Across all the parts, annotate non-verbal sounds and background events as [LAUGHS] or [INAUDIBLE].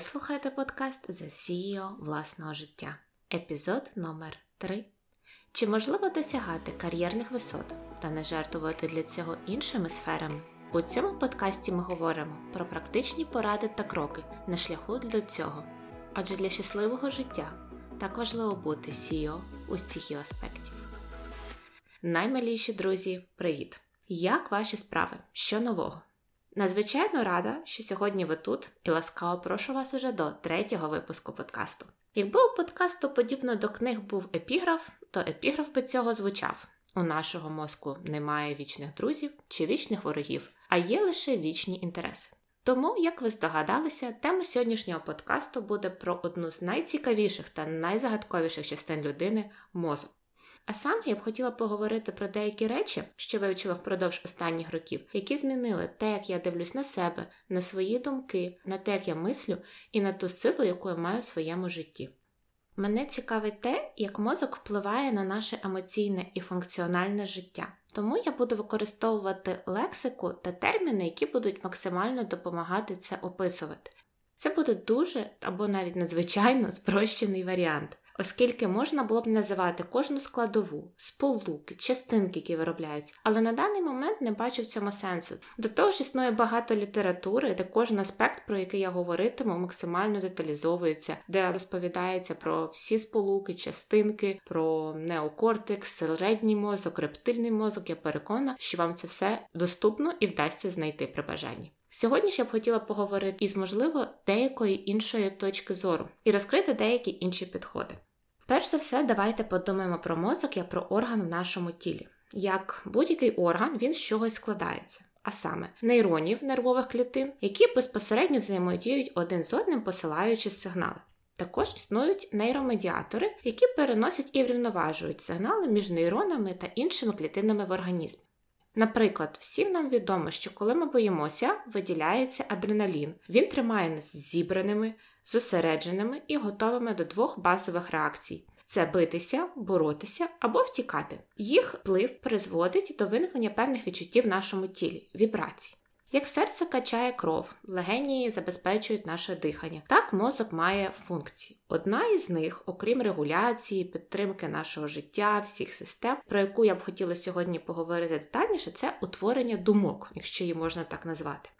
Слухаєте подкаст The CEO власного життя, епізод номер 3 Чи можливо досягати кар'єрних висот та не жертвувати для цього іншими сферами? У цьому подкасті ми говоримо про практичні поради та кроки на шляху до цього. Адже для щасливого життя так важливо бути CEO усіх його аспектів. Наймиліші друзі, привіт! Як ваші справи? Що нового? Надзвичайно рада, що сьогодні ви тут і ласкаво прошу вас уже до третього випуску подкасту. Якби у подкасту подібно до книг був епіграф, то епіграф би цього звучав: у нашого мозку немає вічних друзів чи вічних ворогів, а є лише вічні інтереси. Тому, як ви здогадалися, тема сьогоднішнього подкасту буде про одну з найцікавіших та найзагадковіших частин людини мозок. А саме я б хотіла поговорити про деякі речі, що вивчила впродовж останніх років, які змінили те, як я дивлюсь на себе, на свої думки, на те, як я мислю, і на ту силу, яку я маю в своєму житті. Мене цікавить те, як мозок впливає на наше емоційне і функціональне життя. Тому я буду використовувати лексику та терміни, які будуть максимально допомагати це описувати. Це буде дуже або навіть надзвичайно спрощений варіант оскільки можна було б називати кожну складову, сполуки, частинки, які виробляються, але на даний момент не бачу в цьому сенсу. До того ж існує багато літератури, де кожен аспект, про який я говоритиму, максимально деталізовується, де розповідається про всі сполуки, частинки, про неокортекс, середній мозок, рептильний мозок. Я переконана, що вам це все доступно і вдасться знайти при бажанні. Сьогодні ж я б хотіла поговорити із, можливо, деякої іншої точки зору і розкрити деякі інші підходи. Перш за все, давайте подумаємо про мозок як про орган в нашому тілі. Як будь-який орган, він з чогось складається, а саме нейронів нервових клітин, які безпосередньо взаємодіють один з одним, посилаючи сигнали. Також існують нейромедіатори, які переносять і врівноважують сигнали між нейронами та іншими клітинами в організмі. Наприклад, всім нам відомо, що коли ми боїмося, виділяється адреналін. Він тримає нас зібраними, зосередженими і готовими до двох базових реакцій: це битися, боротися або втікати. Їх вплив призводить до виникнення певних відчуттів в нашому тілі вібрацій. Як серце качає кров, легені забезпечують наше дихання. Так мозок має функції. Одна із них, окрім регуляції, підтримки нашого життя, всіх систем, про яку я б хотіла сьогодні поговорити детальніше, це утворення думок, якщо її можна так назвати.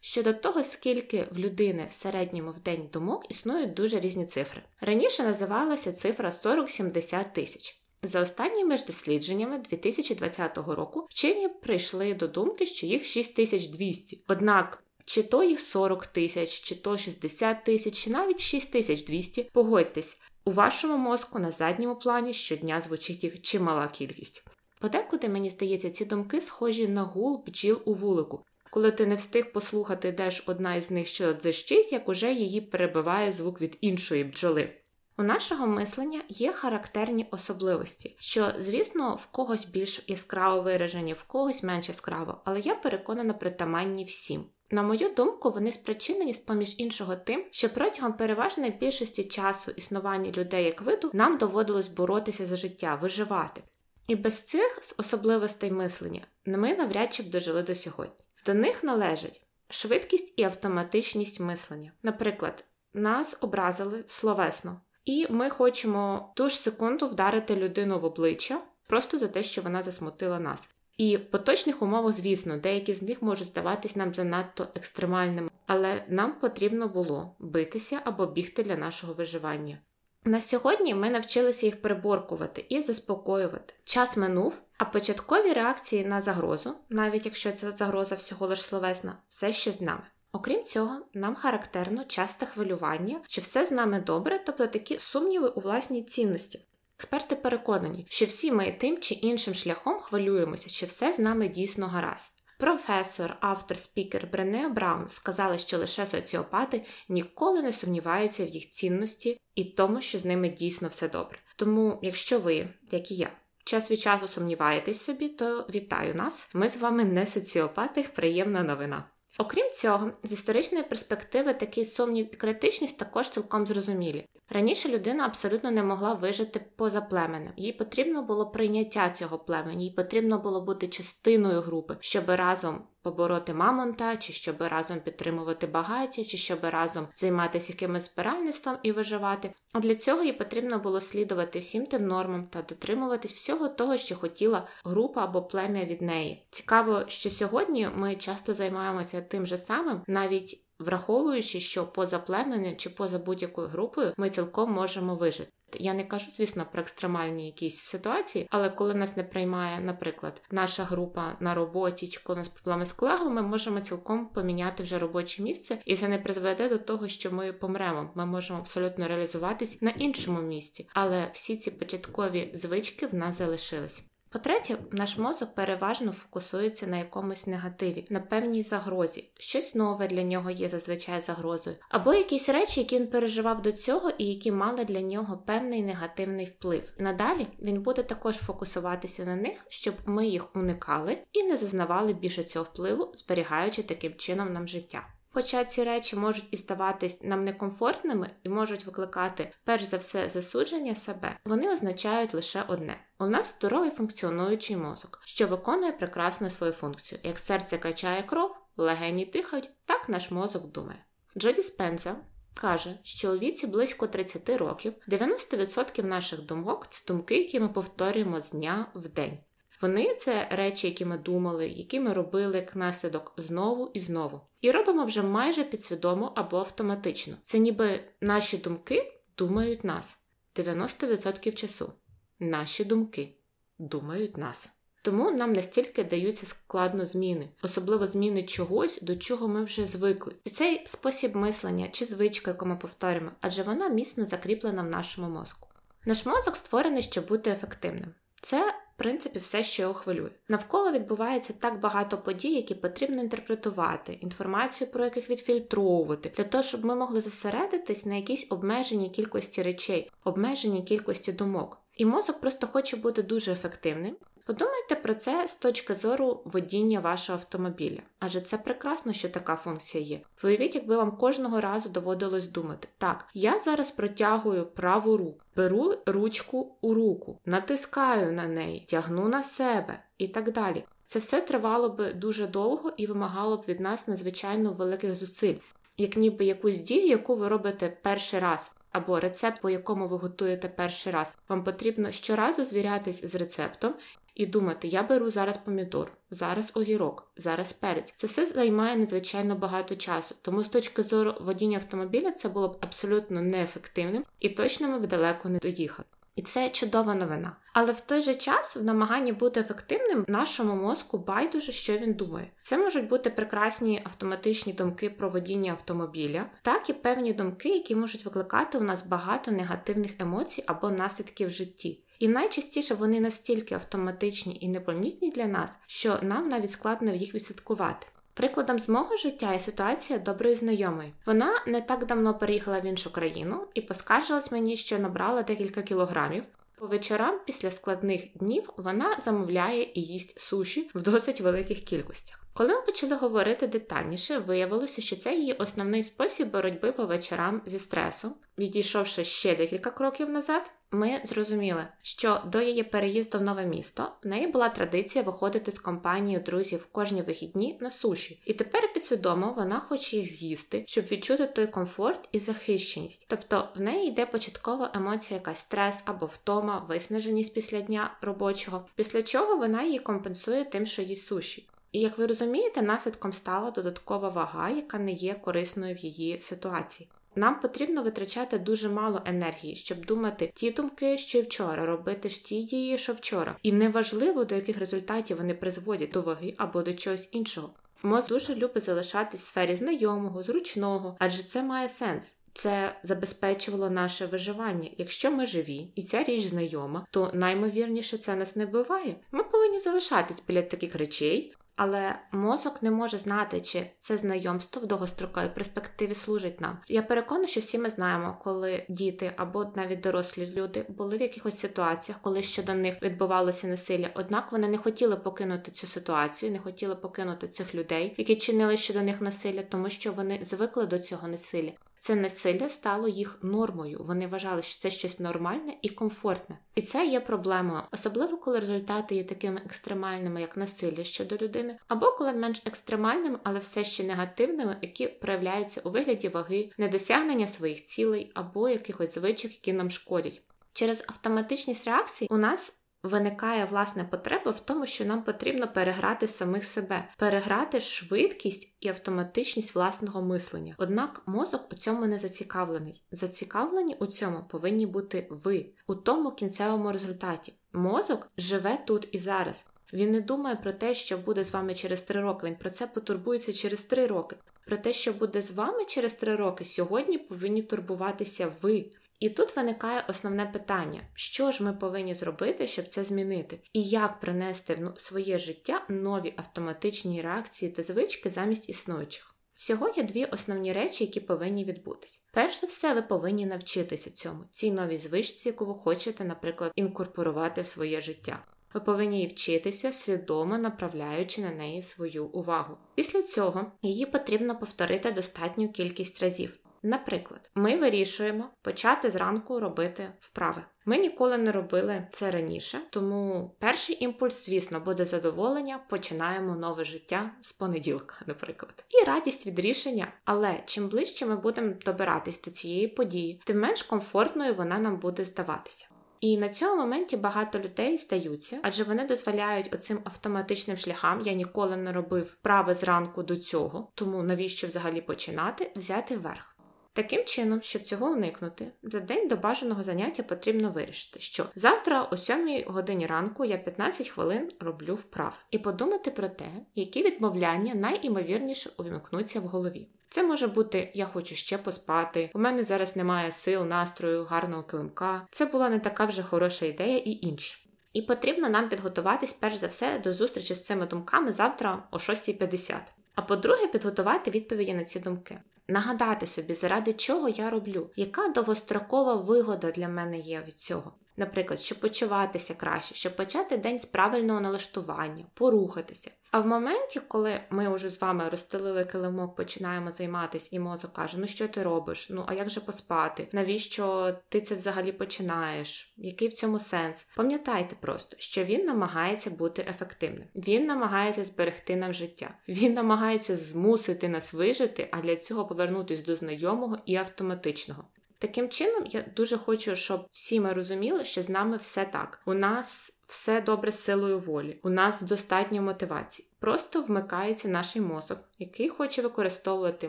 Щодо того, скільки в людини в середньому в день думок існують дуже різні цифри. Раніше називалася цифра 40-70 тисяч. За останніми ж дослідженнями 2020 року вчені прийшли до думки, що їх 6200. Однак, чи то їх 40 тисяч, чи то 60 тисяч, чи навіть 6200, погодьтесь, у вашому мозку на задньому плані щодня звучить їх чимала кількість. Подекуди, мені здається, ці думки схожі на гул бджіл у вулику. Коли ти не встиг послухати, де ж одна із них що дзищить, як уже її перебиває звук від іншої бджоли. У нашого мислення є характерні особливості, що, звісно, в когось більш яскраво виражені, в когось менш яскраво, але я переконана притаманні всім. На мою думку, вони спричинені з поміж іншого тим, що протягом переважної більшості часу існування людей як виду нам доводилось боротися за життя, виживати. І без цих особливостей мислення ми навряд чи б дожили до сьогодні. До них належать швидкість і автоматичність мислення. Наприклад, нас образили словесно. І ми хочемо ту ж секунду вдарити людину в обличчя просто за те, що вона засмутила нас. І в поточних умовах, звісно, деякі з них можуть здаватись нам занадто екстремальними, але нам потрібно було битися або бігти для нашого виживання. На сьогодні ми навчилися їх приборкувати і заспокоювати. Час минув, а початкові реакції на загрозу, навіть якщо ця загроза всього лиш словесна, все ще з нами. Окрім цього, нам характерно часте хвилювання, що все з нами добре, тобто такі сумніви у власній цінності. Експерти переконані, що всі ми тим чи іншим шляхом хвилюємося, що все з нами дійсно гаразд. Професор, автор, спікер Брене Браун сказали, що лише соціопати ніколи не сумніваються в їх цінності і тому, що з ними дійсно все добре. Тому, якщо ви, як і я, час від часу сумніваєтесь собі, то вітаю нас! Ми з вами не соціопати, приємна новина. Окрім цього, з історичної перспективи такий сумнів і критичність також цілком зрозумілі. Раніше людина абсолютно не могла вижити поза племенем. Їй потрібно було прийняття цього племені, їй потрібно було бути частиною групи, щоб разом побороти мамонта, чи щоб разом підтримувати багаття, чи щоб разом займатися якимось збиральництвом і виживати. А для цього їй потрібно було слідувати всім тим нормам та дотримуватись всього того, що хотіла група або плем'я від неї. Цікаво, що сьогодні ми часто займаємося тим же самим, навіть враховуючи, що поза племенем чи поза будь-якою групою ми цілком можемо вижити. Я не кажу, звісно, про екстремальні якісь ситуації, але коли нас не приймає, наприклад, наша група на роботі, чи коли у нас проблеми з колегами, ми можемо цілком поміняти вже робоче місце, і це не призведе до того, що ми помремо. Ми можемо абсолютно реалізуватись на іншому місці, але всі ці початкові звички в нас залишились. По-третє, наш мозок переважно фокусується на якомусь негативі, на певній загрозі. Щось нове для нього є зазвичай загрозою, або якісь речі, які він переживав до цього і які мали для нього певний негативний вплив. Надалі він буде також фокусуватися на них, щоб ми їх уникали і не зазнавали більше цього впливу, зберігаючи таким чином нам життя. Хоча ці речі можуть і здаватись нам некомфортними і можуть викликати перш за все засудження себе, вони означають лише одне: у нас здоровий функціонуючий мозок, що виконує прекрасно свою функцію. Як серце качає кров, легені тихають, так наш мозок думає. Джоді Спенса каже, що у віці близько 30 років 90% наших думок це думки, які ми повторюємо з дня в день. Вони це речі, які ми думали, які ми робили як наслідок знову і знову. І робимо вже майже підсвідомо або автоматично. Це ніби наші думки думають нас 90% часу. Наші думки думають нас. Тому нам настільки даються складно зміни, особливо зміни чогось, до чого ми вже звикли. І цей спосіб мислення чи звичка, яку ми повторюємо, адже вона міцно закріплена в нашому мозку. Наш мозок створений, щоб бути ефективним. Це принципі, все, що його хвилює. Навколо відбувається так багато подій, які потрібно інтерпретувати, інформацію про яких відфільтровувати, для того, щоб ми могли зосередитись на якійсь обмеженій кількості речей, обмеженій кількості думок. І мозок просто хоче бути дуже ефективним, Подумайте про це з точки зору водіння вашого автомобіля, адже це прекрасно, що така функція є. Виявіть, якби вам кожного разу доводилось думати: так, я зараз протягую праву руку, беру ручку у руку, натискаю на неї, тягну на себе і так далі. Це все тривало би дуже довго і вимагало б від нас надзвичайно великих зусиль, як ніби якусь дію, яку ви робите перший раз. Або рецепт, по якому ви готуєте перший раз, вам потрібно щоразу звірятись з рецептом і думати, я беру зараз помідор, зараз огірок, зараз перець. Це все займає надзвичайно багато часу. Тому з точки зору водіння автомобіля це було б абсолютно неефективним і точно ми б далеко не доїхали. І це чудова новина. Але в той же час, в намаганні бути ефективним, нашому мозку байдуже, що він думає. Це можуть бути прекрасні автоматичні думки про водіння автомобіля, так і певні думки, які можуть викликати у нас багато негативних емоцій або наслідків в житті. І найчастіше вони настільки автоматичні і непомітні для нас, що нам навіть складно їх відслідкувати. Прикладом з мого життя є ситуація доброї знайомої. Вона не так давно переїхала в іншу країну і поскаржилась мені, що набрала декілька кілограмів. По вечорам після складних днів вона замовляє і їсть суші в досить великих кількостях. Коли ми почали говорити детальніше, виявилося, що це її основний спосіб боротьби по вечорам зі стресом. Відійшовши ще декілька кроків назад, ми зрозуміли, що до її переїзду в нове місто в неї була традиція виходити з компанією друзів кожні вихідні на суші, і тепер підсвідомо вона хоче їх з'їсти, щоб відчути той комфорт і захищеність. Тобто в неї йде початкова емоція, якась стрес або втома, виснаженість після дня робочого, після чого вона її компенсує тим, що їсть суші. І як ви розумієте, наслідком стала додаткова вага, яка не є корисною в її ситуації. Нам потрібно витрачати дуже мало енергії, щоб думати ті думки, що й вчора, робити ж ті дії, що вчора, і неважливо, до яких результатів вони призводять до ваги або до чогось іншого. Мозок дуже любить залишатись в сфері знайомого, зручного, адже це має сенс. Це забезпечувало наше виживання. Якщо ми живі і ця річ знайома, то наймовірніше це нас не буває. Ми повинні залишатись біля таких речей, але мозок не може знати, чи це знайомство в довгостроковій перспективі служить нам. Я переконана, що всі ми знаємо, коли діти або навіть дорослі люди були в якихось ситуаціях, коли щодо них відбувалося насилля. Однак вони не хотіли покинути цю ситуацію, не хотіли покинути цих людей, які чинили щодо них насилля, тому що вони звикли до цього насилля. Це насилля стало їх нормою. Вони вважали, що це щось нормальне і комфортне. І це є проблемою, особливо коли результати є такими екстремальними, як насилля щодо людини, або коли менш екстремальними, але все ще негативними, які проявляються у вигляді ваги, недосягнення своїх цілей або якихось звичок, які нам шкодять. Через автоматичність реакцій у нас виникає власне потреба в тому, що нам потрібно переграти самих себе, переграти швидкість і автоматичність власного мислення. Однак мозок у цьому не зацікавлений. Зацікавлені у цьому повинні бути ви у тому кінцевому результаті. Мозок живе тут і зараз. Він не думає про те, що буде з вами через три роки. Він про це потурбується через три роки. Про те, що буде з вами через три роки, сьогодні повинні турбуватися ви. І тут виникає основне питання: що ж ми повинні зробити, щоб це змінити, і як принести в ну, своє життя нові автоматичні реакції та звички замість існуючих. Всього є дві основні речі, які повинні відбутись. Перш за все, ви повинні навчитися цьому, цій новій звичці, яку ви хочете, наприклад, інкорпорувати в своє життя. Ви повинні її вчитися, свідомо направляючи на неї свою увагу. Після цього її потрібно повторити достатню кількість разів. Наприклад, ми вирішуємо почати зранку робити вправи. Ми ніколи не робили це раніше, тому перший імпульс, звісно, буде задоволення. Починаємо нове життя з понеділка, [LAUGHS] наприклад, і радість від рішення. Але чим ближче ми будемо добиратись до цієї події, тим менш комфортною вона нам буде здаватися. І на цьому моменті багато людей стаються, адже вони дозволяють оцим автоматичним шляхам, я ніколи не робив вправи зранку до цього, тому навіщо взагалі починати, взяти верх. Таким чином, щоб цього уникнути, за день до бажаного заняття потрібно вирішити, що завтра о 7 годині ранку я 15 хвилин роблю вправ, і подумати про те, які відмовляння найімовірніше увімкнуться в голові. Це може бути я хочу ще поспати, у мене зараз немає сил, настрою, гарного килимка. Це була не така вже хороша ідея і інше. І потрібно нам підготуватись перш за все до зустрічі з цими думками завтра о 6.50. А по-друге, підготувати відповіді на ці думки нагадати собі, заради чого я роблю, яка довгострокова вигода для мене є від цього. Наприклад, щоб почуватися краще, щоб почати день з правильного налаштування, порухатися. А в моменті, коли ми вже з вами розстелили килимок, починаємо займатися, і мозок каже: Ну що ти робиш? Ну а як же поспати? Навіщо ти це взагалі починаєш? Який в цьому сенс? Пам'ятайте просто, що він намагається бути ефективним. Він намагається зберегти нам життя. Він намагається змусити нас вижити, а для цього повернутись до знайомого і автоматичного. Таким чином, я дуже хочу, щоб всі ми розуміли, що з нами все так. У нас все добре з силою волі, у нас достатньо мотивації. Просто вмикається наш мозок, який хоче використовувати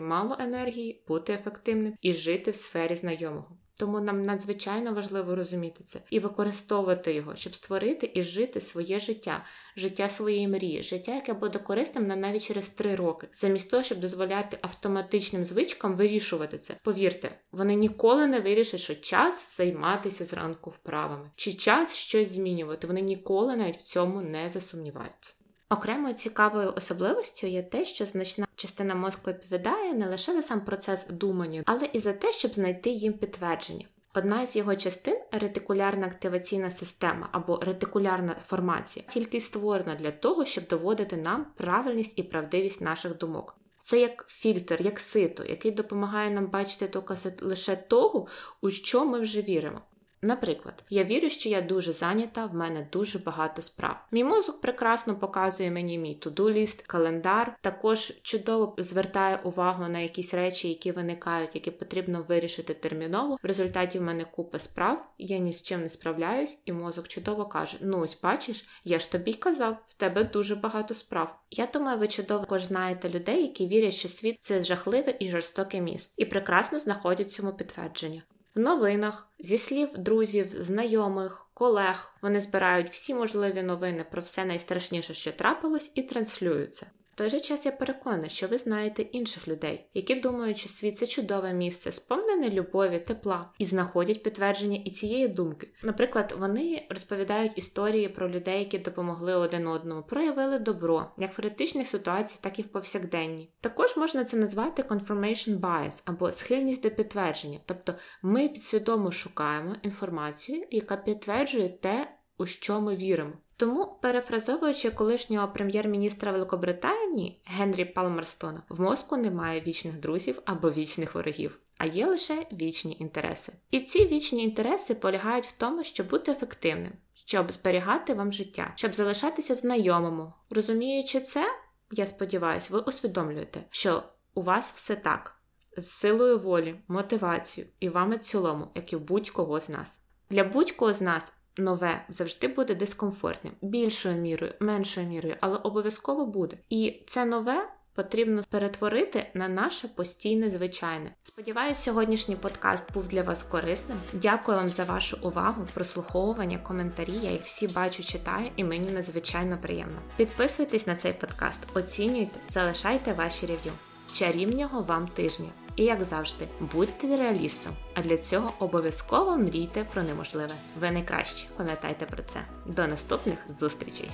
мало енергії, бути ефективним і жити в сфері знайомого. Тому нам надзвичайно важливо розуміти це і використовувати його, щоб створити і жити своє життя, життя своєї мрії, життя, яке буде корисним на навіть через три роки, замість того, щоб дозволяти автоматичним звичкам вирішувати це. Повірте, вони ніколи не вирішать, що час займатися зранку вправами, чи час щось змінювати. Вони ніколи навіть в цьому не засумніваються. Окремою цікавою особливостю є те, що значна частина мозку відповідає не лише за сам процес думання, але і за те, щоб знайти їм підтвердження. Одна з його частин ретикулярна активаційна система або ретикулярна формація, тільки створена для того, щоб доводити нам правильність і правдивість наших думок. Це як фільтр, як сито, який допомагає нам бачити докази лише того, у що ми вже віримо. Наприклад, я вірю, що я дуже зайнята, в мене дуже багато справ. Мій мозок прекрасно показує мені мій туду-ліст, календар, також чудово звертає увагу на якісь речі, які виникають, які потрібно вирішити терміново. В результаті в мене купа справ, я ні з чим не справляюсь, і мозок чудово каже: Ну ось бачиш, я ж тобі казав, в тебе дуже багато справ. Я думаю, ви чудово також знаєте людей, які вірять, що світ це жахливе і жорстоке місце, і прекрасно знаходять цьому підтвердження. В новинах, зі слів друзів, знайомих, колег, вони збирають всі можливі новини про все найстрашніше, що трапилось, і транслюються той же час я переконана, що ви знаєте інших людей, які думають, що світ це чудове місце, сповнене любові, тепла, і знаходять підтвердження і цієї думки. Наприклад, вони розповідають історії про людей, які допомогли один одному, проявили добро, як в критичних ситуаціях, так і в повсякденній. Також можна це назвати confirmation bias або схильність до підтвердження, тобто ми підсвідомо шукаємо інформацію, яка підтверджує те, у що ми віримо. Тому, перефразовуючи колишнього прем'єр-міністра Великобританії Генрі Палмерстона, в мозку немає вічних друзів або вічних ворогів. а є лише вічні інтереси. І ці вічні інтереси полягають в тому, щоб бути ефективним, щоб зберігати вам життя, щоб залишатися в знайомому. Розуміючи це, я сподіваюся, ви усвідомлюєте, що у вас все так. З силою волі, мотивацією і вами цілому, як і будь-кого з нас. Для будь-кого з нас нове завжди буде дискомфортним, більшою мірою, меншою мірою, але обов'язково буде. І це нове потрібно перетворити на наше постійне звичайне. Сподіваюсь, сьогоднішній подкаст був для вас корисним. Дякую вам за вашу увагу, прослуховування, коментарі. Я їх всі бачу, читаю, і мені надзвичайно приємно. Підписуйтесь на цей подкаст, оцінюйте, залишайте ваші рев'ю. Чарівнього вам тижня! І як завжди, будьте реалістом, а для цього обов'язково мрійте про неможливе. Ви найкращі, пам'ятайте про це. До наступних зустрічей!